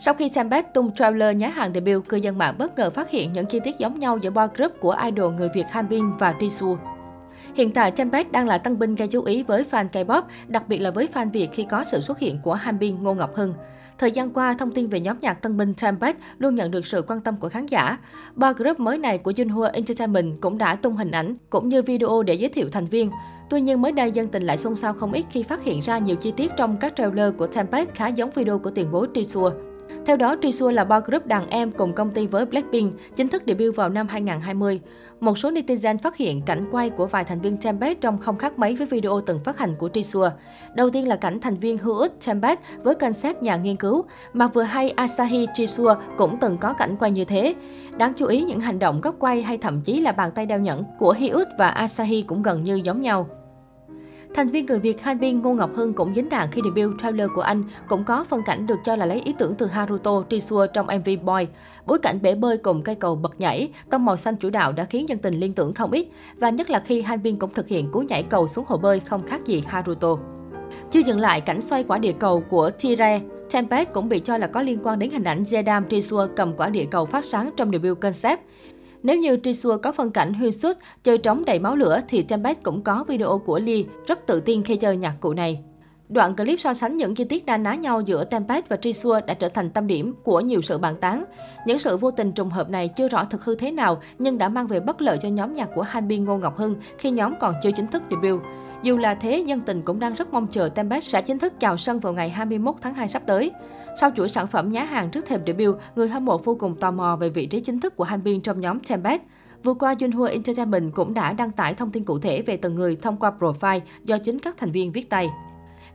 Sau khi Sambet tung trailer nhá hàng debut, cư dân mạng bất ngờ phát hiện những chi tiết giống nhau giữa boy group của idol người Việt Hanbin và Jisoo. Hiện tại, Tempest đang là tân binh gây chú ý với fan K-pop, đặc biệt là với fan Việt khi có sự xuất hiện của Hanbin Ngô Ngọc Hưng. Thời gian qua, thông tin về nhóm nhạc tân binh Tempest luôn nhận được sự quan tâm của khán giả. Boy group mới này của Junhua Entertainment cũng đã tung hình ảnh cũng như video để giới thiệu thành viên. Tuy nhiên, mới đây dân tình lại xôn xao không ít khi phát hiện ra nhiều chi tiết trong các trailer của Tempest khá giống video của tiền bối Jisoo. Theo đó, Jisoo là boy group đàn em cùng công ty với Blackpink, chính thức debut vào năm 2020. Một số netizen phát hiện cảnh quay của vài thành viên Tempest trông không khác mấy với video từng phát hành của Jisoo. Đầu tiên là cảnh thành viên hữu ích Tempest với concept nhà nghiên cứu, mà vừa hay Asahi Jisoo cũng từng có cảnh quay như thế. Đáng chú ý, những hành động góc quay hay thậm chí là bàn tay đeo nhẫn của Hyut và Asahi cũng gần như giống nhau. Thành viên người Việt Hanbin Ngô Ngọc Hưng cũng dính đạn khi debut trailer của anh, cũng có phân cảnh được cho là lấy ý tưởng từ Haruto Tisua trong MV Boy. Bối cảnh bể bơi cùng cây cầu bật nhảy, tông màu xanh chủ đạo đã khiến dân tình liên tưởng không ít, và nhất là khi Hanbin cũng thực hiện cú nhảy cầu xuống hồ bơi không khác gì Haruto. Chưa dừng lại cảnh xoay quả địa cầu của Tire, Tempest cũng bị cho là có liên quan đến hình ảnh Zedam Tisua cầm quả địa cầu phát sáng trong debut concept. Nếu như Jisoo có phân cảnh Huy Sút, chơi trống đầy máu lửa thì Tempest cũng có video của Lee rất tự tin khi chơi nhạc cụ này. Đoạn clip so sánh những chi tiết đa ná nhau giữa Tempest và Jisoo đã trở thành tâm điểm của nhiều sự bàn tán. Những sự vô tình trùng hợp này chưa rõ thực hư thế nào, nhưng đã mang về bất lợi cho nhóm nhạc của Hanbin Ngô Ngọc Hưng khi nhóm còn chưa chính thức debut. Dù là thế, dân tình cũng đang rất mong chờ Tempest sẽ chính thức chào sân vào ngày 21 tháng 2 sắp tới. Sau chuỗi sản phẩm nhá hàng trước thềm debut, người hâm mộ vô cùng tò mò về vị trí chính thức của Hanbin trong nhóm Tempest. Vừa qua, Junhua Entertainment cũng đã đăng tải thông tin cụ thể về từng người thông qua profile do chính các thành viên viết tay.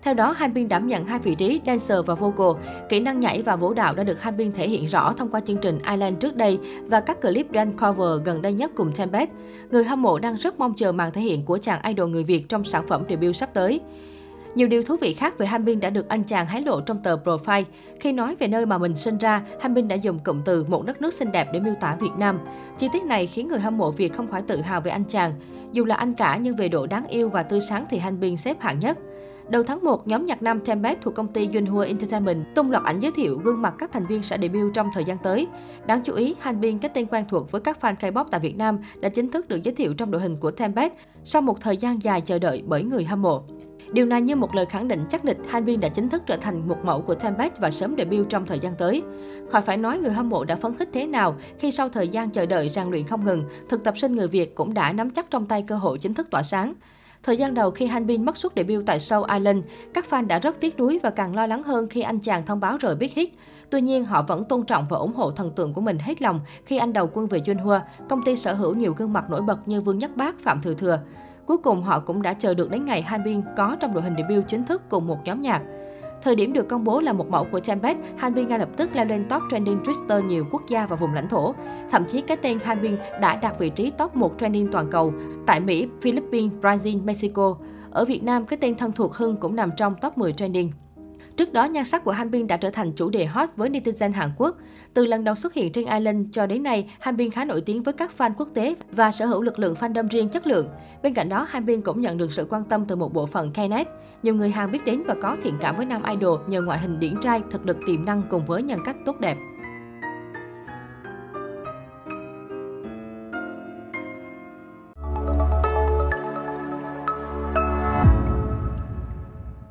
Theo đó, Hanbin đảm nhận hai vị trí dancer và vocal. Kỹ năng nhảy và vũ đạo đã được Hanbin thể hiện rõ thông qua chương trình Island trước đây và các clip dance cover gần đây nhất cùng Tempest. Người hâm mộ đang rất mong chờ màn thể hiện của chàng idol người Việt trong sản phẩm debut sắp tới. Nhiều điều thú vị khác về Hanbin đã được anh chàng hé lộ trong tờ Profile. Khi nói về nơi mà mình sinh ra, Hanbin đã dùng cụm từ một đất nước xinh đẹp để miêu tả Việt Nam. Chi tiết này khiến người hâm mộ Việt không khỏi tự hào về anh chàng. Dù là anh cả nhưng về độ đáng yêu và tươi sáng thì Hanbin xếp hạng nhất. Đầu tháng 1, nhóm nhạc nam Tempest thuộc công ty Yunhua Entertainment tung loạt ảnh giới thiệu gương mặt các thành viên sẽ debut trong thời gian tới. Đáng chú ý, Hanbin, cái tên quen thuộc với các fan K-pop tại Việt Nam, đã chính thức được giới thiệu trong đội hình của Tempest sau một thời gian dài chờ đợi bởi người hâm mộ. Điều này như một lời khẳng định chắc nịch Hanbin đã chính thức trở thành một mẫu của Tempest và sớm debut trong thời gian tới. Khỏi phải nói người hâm mộ đã phấn khích thế nào khi sau thời gian chờ đợi rèn luyện không ngừng, thực tập sinh người Việt cũng đã nắm chắc trong tay cơ hội chính thức tỏa sáng. Thời gian đầu khi Hanbin mất suất debut tại show Island, các fan đã rất tiếc nuối và càng lo lắng hơn khi anh chàng thông báo rời Big Hit. Tuy nhiên, họ vẫn tôn trọng và ủng hộ thần tượng của mình hết lòng khi anh đầu quân về Junhua, công ty sở hữu nhiều gương mặt nổi bật như Vương Nhất Bác, Phạm Thừa Thừa. Cuối cùng họ cũng đã chờ được đến ngày Hanbin có trong đội hình debut chính thức cùng một nhóm nhạc. Thời điểm được công bố là một mẫu của Tempest, Hanbin ngay lập tức leo lên top trending Twitter nhiều quốc gia và vùng lãnh thổ. Thậm chí cái tên Hanbin đã đạt vị trí top 1 trending toàn cầu tại Mỹ, Philippines, Brazil, Mexico. Ở Việt Nam, cái tên thân thuộc Hưng cũng nằm trong top 10 trending. Trước đó, nhan sắc của Hanbin đã trở thành chủ đề hot với netizen Hàn Quốc. Từ lần đầu xuất hiện trên Island cho đến nay, Hanbin khá nổi tiếng với các fan quốc tế và sở hữu lực lượng fandom riêng chất lượng. Bên cạnh đó, Hanbin cũng nhận được sự quan tâm từ một bộ phận Knet. Nhiều người Hàn biết đến và có thiện cảm với nam idol nhờ ngoại hình điển trai, thực lực tiềm năng cùng với nhân cách tốt đẹp.